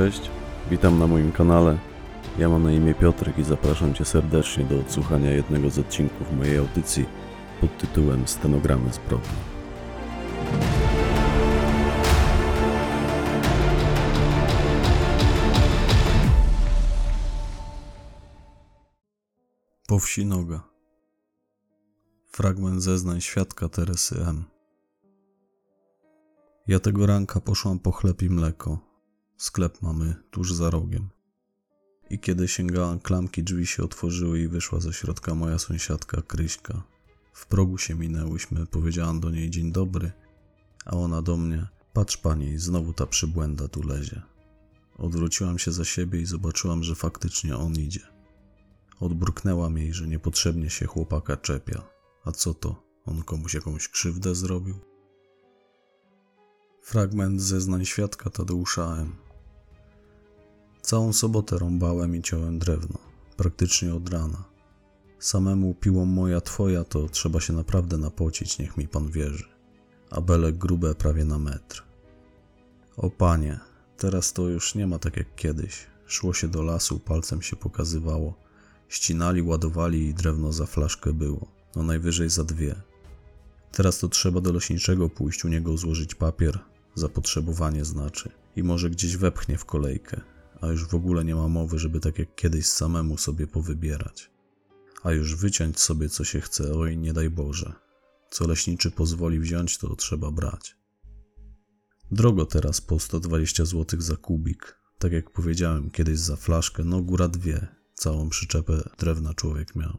Cześć, witam na moim kanale. Ja mam na imię Piotrek i zapraszam Cię serdecznie do odsłuchania jednego z odcinków mojej audycji pod tytułem Stenogramy zbrodni. Po wsi noga. Fragment zeznań świadka Teresy M. Ja tego ranka poszłam po chleb i mleko. Sklep mamy tuż za rogiem. I kiedy sięgałam klamki, drzwi się otworzyły i wyszła ze środka moja sąsiadka Kryśka. W progu się minęłyśmy, powiedziałam do niej dzień dobry, a ona do mnie, patrz pani, znowu ta przybłęda tu lezie. Odwróciłam się za siebie i zobaczyłam, że faktycznie on idzie. Odburknęłam jej, że niepotrzebnie się chłopaka czepia. A co to? On komuś jakąś krzywdę zrobił? Fragment zeznań świadka Tadeusza M. Całą sobotę rąbałem i ciąłem drewno, praktycznie od rana. Samemu piłą moja twoja to trzeba się naprawdę napocić, niech mi pan wierzy. A belek grube prawie na metr. O panie, teraz to już nie ma tak jak kiedyś. Szło się do lasu, palcem się pokazywało. Ścinali, ładowali i drewno za flaszkę było. No najwyżej za dwie. Teraz to trzeba do leśniczego pójść, u niego złożyć papier, zapotrzebowanie znaczy, i może gdzieś wepchnie w kolejkę, a już w ogóle nie ma mowy, żeby tak jak kiedyś samemu sobie powybierać. A już wyciąć sobie co się chce, oj nie daj Boże. Co leśniczy pozwoli wziąć, to trzeba brać. Drogo teraz po 120 zł za kubik. Tak jak powiedziałem kiedyś za flaszkę, no góra dwie, całą przyczepę drewna człowiek miał.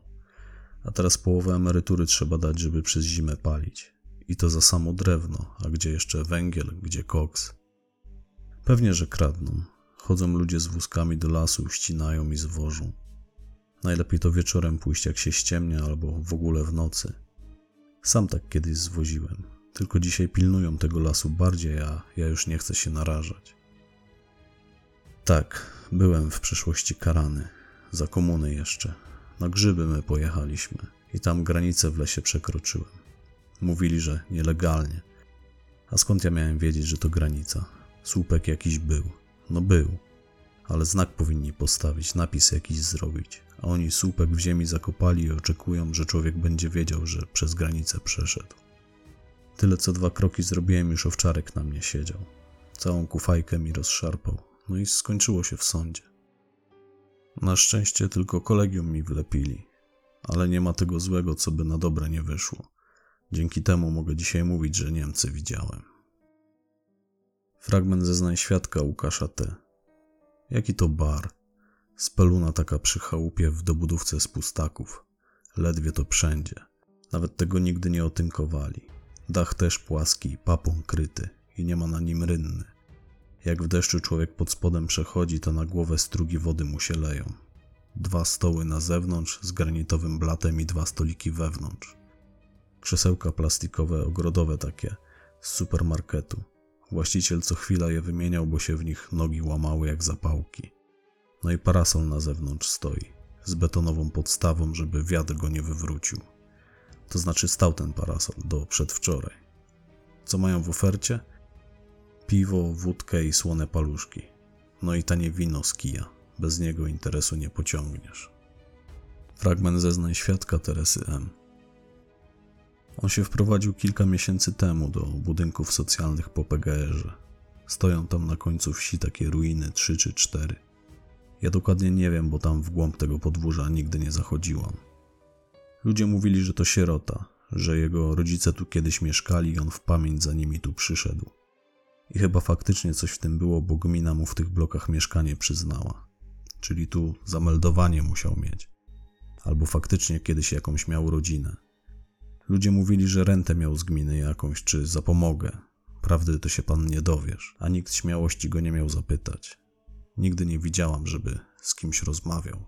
A teraz połowę emerytury trzeba dać, żeby przez zimę palić. I to za samo drewno, a gdzie jeszcze węgiel, gdzie koks. Pewnie, że kradną. Chodzą ludzie z wózkami do lasu, ścinają i zwożą. Najlepiej to wieczorem pójść, jak się ściemnia, albo w ogóle w nocy. Sam tak kiedyś zwoziłem. Tylko dzisiaj pilnują tego lasu bardziej, a ja już nie chcę się narażać. Tak, byłem w przeszłości karany. Za komuny jeszcze. Na grzyby my pojechaliśmy i tam granicę w lesie przekroczyłem. Mówili, że nielegalnie. A skąd ja miałem wiedzieć, że to granica? Słupek jakiś był. No był. Ale znak powinni postawić, napis jakiś zrobić. A oni słupek w ziemi zakopali i oczekują, że człowiek będzie wiedział, że przez granicę przeszedł. Tyle co dwa kroki zrobiłem, już owczarek na mnie siedział. Całą kufajkę mi rozszarpał. No i skończyło się w sądzie. Na szczęście tylko kolegium mi wlepili, ale nie ma tego złego, co by na dobre nie wyszło. Dzięki temu mogę dzisiaj mówić, że Niemcy widziałem. Fragment zeznań świadka Łukasza T. Jaki to bar? Speluna taka przy chałupie w dobudówce z pustaków. Ledwie to wszędzie. Nawet tego nigdy nie otynkowali. Dach też płaski, papą kryty i nie ma na nim rynny. Jak w deszczu człowiek pod spodem przechodzi, to na głowę strugi wody mu się leją. Dwa stoły na zewnątrz z granitowym blatem i dwa stoliki wewnątrz. Krzesełka plastikowe, ogrodowe takie, z supermarketu. Właściciel co chwila je wymieniał, bo się w nich nogi łamały jak zapałki. No i parasol na zewnątrz stoi, z betonową podstawą, żeby wiatr go nie wywrócił. To znaczy stał ten parasol do przedwczoraj. Co mają w ofercie? Piwo, wódkę i słone paluszki. No i tanie wino z kija. Bez niego interesu nie pociągniesz. Fragment zeznań świadka Teresy M. On się wprowadził kilka miesięcy temu do budynków socjalnych po PGR-ze. Stoją tam na końcu wsi takie ruiny, trzy czy cztery. Ja dokładnie nie wiem, bo tam w głąb tego podwórza nigdy nie zachodziłam. Ludzie mówili, że to sierota, że jego rodzice tu kiedyś mieszkali i on w pamięć za nimi tu przyszedł. I chyba faktycznie coś w tym było, bo gmina mu w tych blokach mieszkanie przyznała. Czyli tu zameldowanie musiał mieć. Albo faktycznie kiedyś jakąś miał rodzinę. Ludzie mówili, że rentę miał z gminy jakąś, czy zapomogę. Prawdy to się pan nie dowiesz, a nikt śmiałości go nie miał zapytać. Nigdy nie widziałam, żeby z kimś rozmawiał.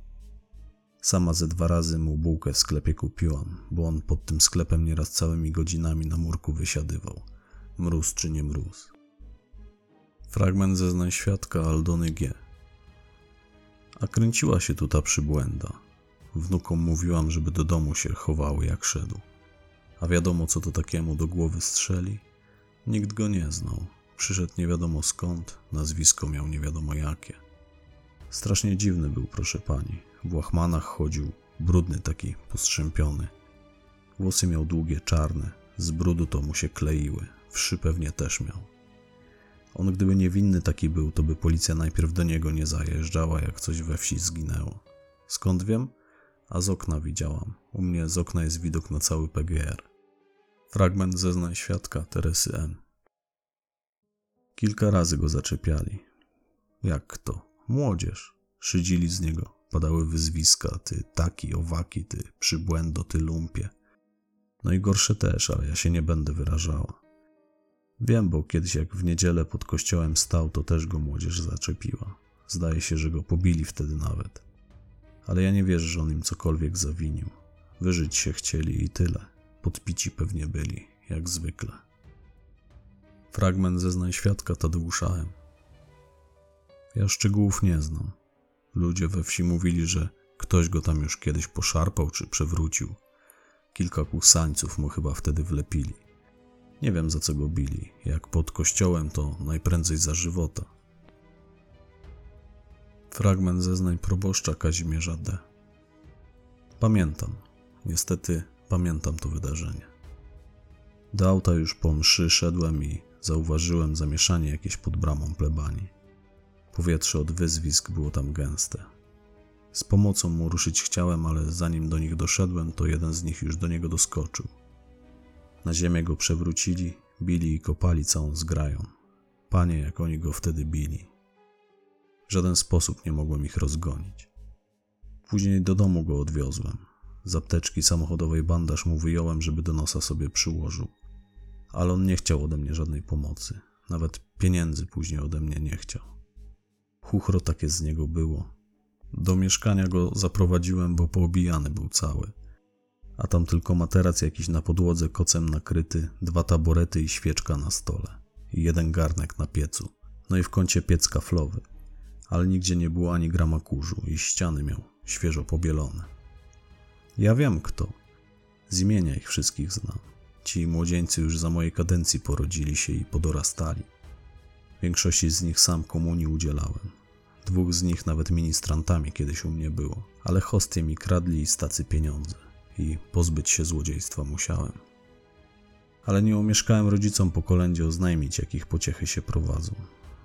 Sama ze dwa razy mu bułkę w sklepie kupiłam, bo on pod tym sklepem nieraz całymi godzinami na murku wysiadywał. Mróz czy nie mróz. Fragment zeznań świadka Aldony G. A kręciła się tu ta przybłęda. Wnukom mówiłam, żeby do domu się chowały jak szedł. A wiadomo, co to takiemu do głowy strzeli? Nikt go nie znał. Przyszedł nie wiadomo skąd, nazwisko miał nie wiadomo jakie. Strasznie dziwny był, proszę pani. W łachmanach chodził, brudny taki, postrzępiony. Włosy miał długie, czarne, z brudu to mu się kleiły, wszy pewnie też miał. On gdyby niewinny taki był, to by policja najpierw do niego nie zajeżdżała, jak coś we wsi zginęło. Skąd wiem? A z okna widziałam. U mnie z okna jest widok na cały PGR. Fragment zeznań świadka Teresy M. Kilka razy go zaczepiali. Jak kto? Młodzież. Szydzili z niego. Padały wyzwiska, ty taki, owaki, ty przybłędo, ty lumpie. No i gorsze też, ale ja się nie będę wyrażała. Wiem, bo kiedyś jak w niedzielę pod kościołem stał, to też go młodzież zaczepiła. Zdaje się, że go pobili wtedy nawet. Ale ja nie wierzę, że on im cokolwiek zawinił. Wyżyć się chcieli i tyle. Podpici pewnie byli, jak zwykle. Fragment zeznań świadka Tadeusza M. Ja szczegółów nie znam. Ludzie we wsi mówili, że ktoś go tam już kiedyś poszarpał czy przewrócił. Kilka kusańców mu chyba wtedy wlepili. Nie wiem za co go bili. Jak pod kościołem, to najprędzej za żywota. Fragment zeznań proboszcza Kazimierza D. Pamiętam. Niestety pamiętam to wydarzenie. Do auta już po mszy szedłem i zauważyłem zamieszanie jakieś pod bramą plebanii. Powietrze od wyzwisk było tam gęste. Z pomocą mu ruszyć chciałem, ale zanim do nich doszedłem, to jeden z nich już do niego doskoczył. Na ziemię go przewrócili, bili i kopali całą zgrają. Panie, jak oni go wtedy bili. W żaden sposób nie mogłem ich rozgonić. Później do domu go odwiozłem. Z apteczki samochodowej bandaż mu wyjąłem, żeby do nosa sobie przyłożył. Ale on nie chciał ode mnie żadnej pomocy. Nawet pieniędzy później ode mnie nie chciał. Chuchro takie z niego było. Do mieszkania go zaprowadziłem, bo poobijany był cały. A tam tylko materac jakiś na podłodze kocem nakryty, dwa taborety i świeczka na stole. I jeden garnek na piecu. No i w kącie piec kaflowy. Ale nigdzie nie było ani grama kurzu i ściany miał świeżo pobielone. Ja wiem kto. Z imienia ich wszystkich znam. Ci młodzieńcy już za mojej kadencji porodzili się i podorastali. Większości z nich sam komunii udzielałem. Dwóch z nich nawet ministrantami kiedyś u mnie było, ale hostie mi kradli i stacy pieniądze i pozbyć się złodziejstwa musiałem. Ale nie umieszkałem rodzicom po kolędzie oznajmić, jakich pociechy się prowadzą.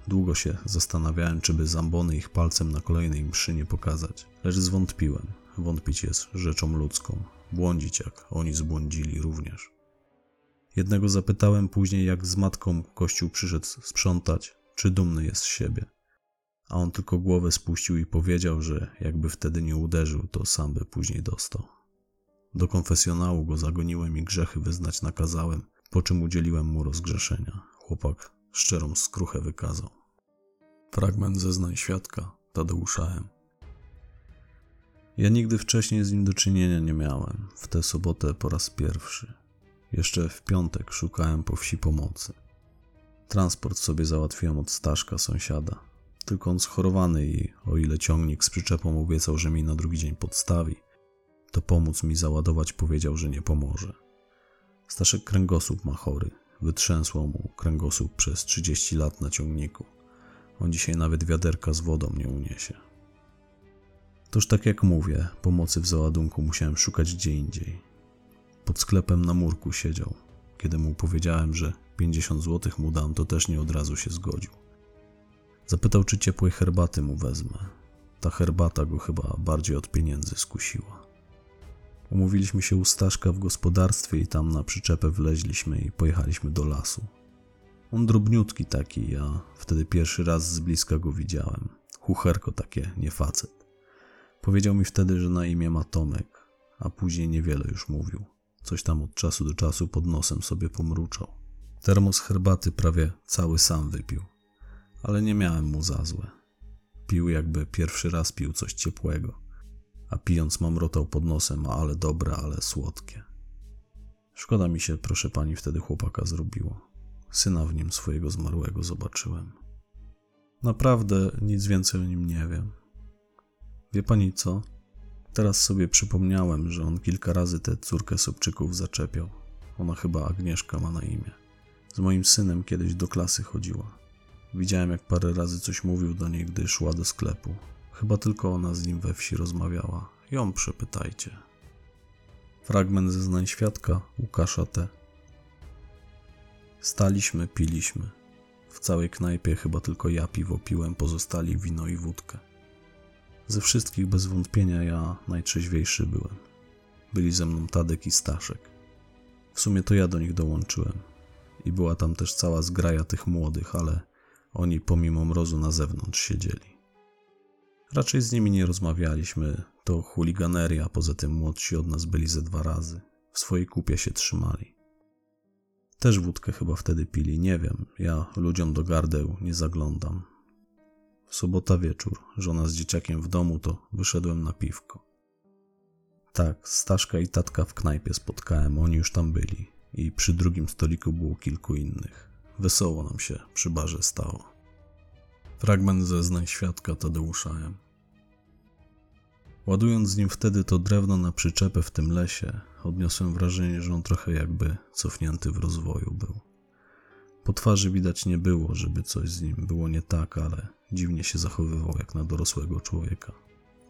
Długo się zastanawiałem, czy by zambony ich palcem na kolejnej mszy nie pokazać, lecz zwątpiłem. Wątpić jest rzeczą ludzką, błądzić jak oni zbłądzili również. Jednego zapytałem później, jak z matką kościół przyszedł sprzątać, czy dumny jest z siebie. A on tylko głowę spuścił i powiedział, że jakby wtedy nie uderzył, to sam by później dostał. Do konfesjonału go zagoniłem i grzechy wyznać nakazałem, po czym udzieliłem mu rozgrzeszenia. Chłopak szczerą skruchę wykazał. Fragment zeznań świadka Tadeusza M. Ja nigdy wcześniej z nim do czynienia nie miałem. W tę sobotę po raz pierwszy. Jeszcze w piątek szukałem po wsi pomocy. Transport sobie załatwiłem od Staszka, sąsiada. Tylko on schorowany i o ile ciągnik z przyczepą obiecał, że mi na drugi dzień podstawi, to pomóc mi załadować powiedział, że nie pomoże. Staszek kręgosłup ma chory. Wytrzęsło mu kręgosłup przez 30 lat na ciągniku. On dzisiaj nawet wiaderka z wodą nie uniesie. Toż tak jak mówię, pomocy w załadunku musiałem szukać gdzie indziej. Pod sklepem na murku siedział. Kiedy mu powiedziałem, że 50 zł mu dam, to też nie od razu się zgodził. Zapytał, czy ciepłej herbaty mu wezmę. Ta herbata go chyba bardziej od pieniędzy skusiła. Umówiliśmy się u Staszka w gospodarstwie i tam na przyczepę wleźliśmy i pojechaliśmy do lasu. On drobniutki taki, ja wtedy pierwszy raz z bliska go widziałem. Chucherko takie, nie facet. Powiedział mi wtedy, że na imię ma Tomek, a później niewiele już mówił. Coś tam od czasu do czasu pod nosem sobie pomruczał. Termos herbaty prawie cały sam wypił, ale nie miałem mu za złe. Pił jakby pierwszy raz pił coś ciepłego, a pijąc mamrotał pod nosem, ale dobre, ale słodkie. Szkoda mi się, proszę pani, wtedy chłopaka zrobiło. Syna w nim swojego zmarłego zobaczyłem. Naprawdę nic więcej o nim nie wiem. Wie pani co? Teraz sobie przypomniałem, że on kilka razy tę córkę Sobczyków zaczepiał. Ona chyba Agnieszka ma na imię. Z moim synem kiedyś do klasy chodziła. Widziałem, jak parę razy coś mówił do niej, gdy szła do sklepu. Chyba tylko ona z nim we wsi rozmawiała. Ją przepytajcie. Fragment zeznań świadka Łukasza T. Staliśmy, piliśmy. W całej knajpie chyba tylko ja piwo piłem, pozostali wino i wódkę. Ze wszystkich bez wątpienia ja najtrzeźwiejszy byłem. Byli ze mną Tadek i Staszek. W sumie to ja do nich dołączyłem. I była tam też cała zgraja tych młodych, ale oni pomimo mrozu na zewnątrz siedzieli. Raczej z nimi nie rozmawialiśmy, to chuliganeria, poza tym młodsi od nas byli ze dwa razy. W swojej kupie się trzymali. Też wódkę chyba wtedy pili, nie wiem. Ja ludziom do gardeł nie zaglądam. Sobota wieczór, żona z dzieciakiem w domu, to wyszedłem na piwko. Tak, Staszka i tatka w knajpie spotkałem, oni już tam byli. I przy drugim stoliku było kilku innych. Wesoło nam się przy barze stało. Fragment zeznań świadka Tadeusza M. Ładując z nim wtedy to drewno na przyczepę w tym lesie, odniosłem wrażenie, że on trochę jakby cofnięty w rozwoju był. Po twarzy widać nie było, żeby coś z nim było nie tak, ale dziwnie się zachowywał jak na dorosłego człowieka.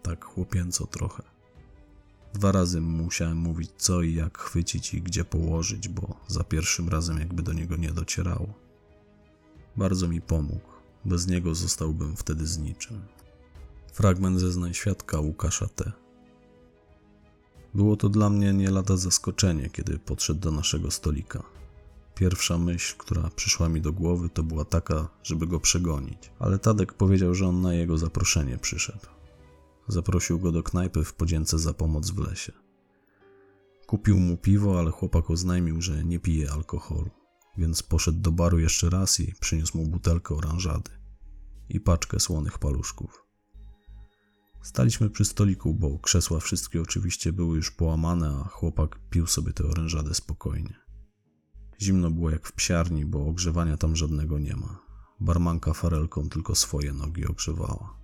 Tak chłopięco trochę. Dwa razy musiałem mówić co i jak chwycić i gdzie położyć, bo za pierwszym razem jakby do niego nie docierało. Bardzo mi pomógł. Bez niego zostałbym wtedy z niczym. Fragment zeznań świadka Łukasza T. Było to dla mnie nie lada zaskoczenie, kiedy podszedł do naszego stolika. Pierwsza myśl, która przyszła mi do głowy, to była taka, żeby go przegonić, ale Tadek powiedział, że on na jego zaproszenie przyszedł. Zaprosił go do knajpy w podzięce za pomoc w lesie. Kupił mu piwo, ale chłopak oznajmił, że nie pije alkoholu, więc poszedł do baru jeszcze raz i przyniósł mu butelkę oranżady i paczkę słonych paluszków. Staliśmy przy stoliku, bo krzesła wszystkie oczywiście były już połamane, a chłopak pił sobie tę orężadę spokojnie. Zimno było jak w psiarni, bo ogrzewania tam żadnego nie ma. Barmanka farelką tylko swoje nogi ogrzewała.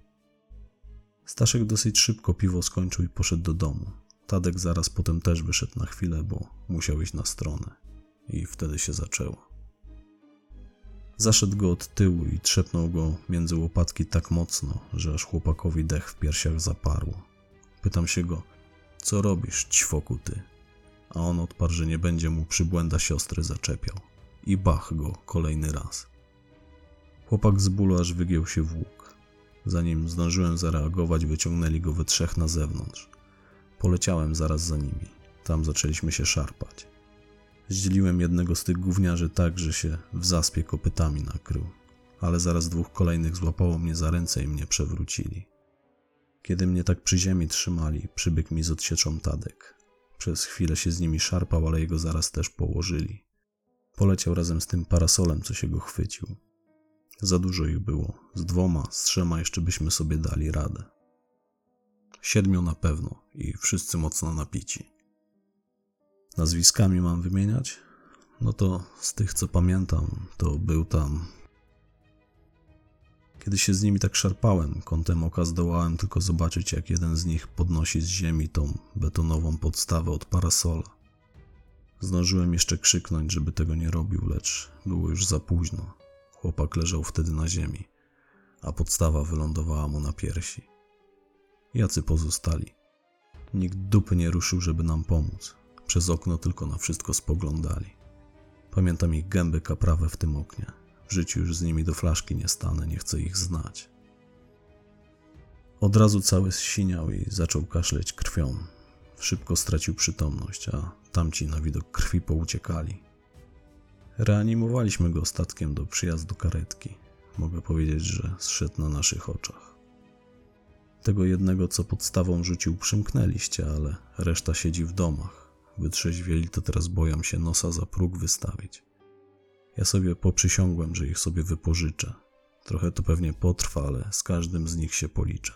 Staszek dosyć szybko piwo skończył i poszedł do domu. Tadek zaraz potem też wyszedł na chwilę, bo musiał iść na stronę. I wtedy się zaczęło. Zaszedł go od tyłu i trzepnął go między łopatki tak mocno, że aż chłopakowi dech w piersiach zaparło. Pytam się go, co robisz, ćwoku ty? A on odparł, że nie będzie mu przybłęda siostry zaczepiał. I bach go kolejny raz. Chłopak z bólu aż wygiął się w łuk. Zanim zdążyłem zareagować, wyciągnęli go we trzech na zewnątrz. Poleciałem zaraz za nimi. Tam zaczęliśmy się szarpać. Zdzieliłem jednego z tych gówniarzy tak, że się w zaspie kopytami nakrył, ale zaraz dwóch kolejnych złapało mnie za ręce i mnie przewrócili. Kiedy mnie tak przy ziemi trzymali, przybyk mi z odsieczą Tadek. Przez chwilę się z nimi szarpał, ale jego zaraz też położyli. Poleciał razem z tym parasolem, co się go chwycił. Za dużo ich było. Z dwoma, z trzema jeszcze byśmy sobie dali radę. Siedmiu na pewno i wszyscy mocno napici. Nazwiskami mam wymieniać? No to z tych co pamiętam, to był tam. Kiedy się z nimi tak szarpałem, kątem oka zdołałem tylko zobaczyć, jak jeden z nich podnosi z ziemi tą betonową podstawę od parasola. Zdążyłem jeszcze krzyknąć, żeby tego nie robił, lecz było już za późno. Chłopak leżał wtedy na ziemi, a podstawa wylądowała mu na piersi. Jacy pozostali? Nikt dupy nie ruszył, żeby nam pomóc. Przez okno tylko na wszystko spoglądali. Pamiętam ich gęby kaprawe w tym oknie. Życiu już z nimi do flaszki nie stanę, nie chcę ich znać. Od razu cały zsiniał i zaczął kaszleć krwią. Szybko stracił przytomność, a tamci na widok krwi pouciekali. Reanimowaliśmy go statkiem do przyjazdu karetki. Mogę powiedzieć, że zszedł na naszych oczach. Tego jednego, co podstawą rzucił, przymknęliście, ale reszta siedzi w domach. Wytrzeźwieli to teraz boją się nosa za próg wystawić. Ja sobie poprzysiągłem, że ich sobie wypożyczę. Trochę to pewnie potrwa, ale z każdym z nich się policzę.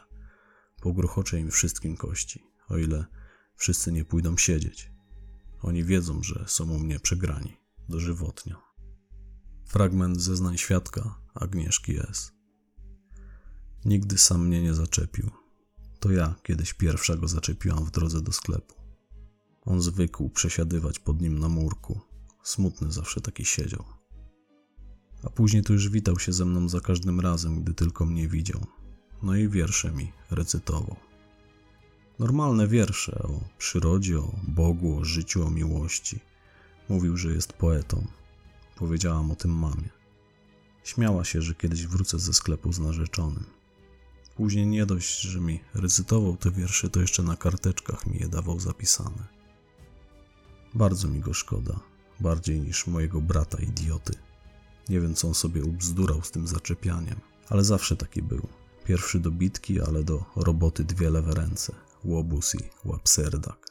Pogruchoczę im wszystkim kości, o ile wszyscy nie pójdą siedzieć. Oni wiedzą, że są u mnie przegrani, dożywotnio. Fragment zeznań świadka Agnieszki S. Nigdy sam mnie nie zaczepił. To ja kiedyś pierwsza go zaczepiłam w drodze do sklepu. On zwykł przesiadywać pod nim na murku. Smutny zawsze taki siedział. A później to już witał się ze mną za każdym razem, gdy tylko mnie widział. No i wiersze mi recytował. Normalne wiersze o przyrodzie, o Bogu, o życiu, o miłości. Mówił, że jest poetą. Powiedziałam o tym mamie. Śmiała się, że kiedyś wrócę ze sklepu z narzeczonym. Później nie dość, że mi recytował te wiersze, to jeszcze na karteczkach mi je dawał zapisane. Bardzo mi go szkoda, bardziej niż mojego brata idioty. Nie wiem, co on sobie ubzdurał z tym zaczepianiem, ale zawsze taki był. Pierwszy do bitki, ale do roboty dwie lewe ręce. Łobuz i łapserdak.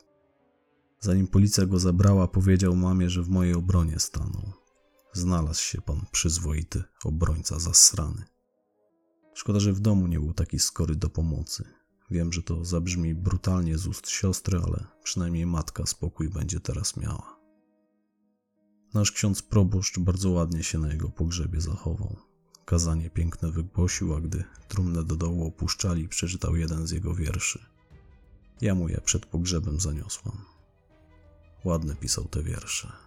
Zanim policja go zabrała, powiedział mamie, że w mojej obronie stanął. Znalazł się pan przyzwoity obrońca zasrany. Szkoda, że w domu nie był taki skory do pomocy. Wiem, że to zabrzmi brutalnie z ust siostry, ale przynajmniej matka spokój będzie teraz miała. Nasz ksiądz proboszcz bardzo ładnie się na jego pogrzebie zachował. Kazanie piękne wygłosił, a gdy trumnę do dołu opuszczali, przeczytał jeden z jego wierszy. Ja mu je przed pogrzebem zaniosłam. Ładne pisał te wiersze.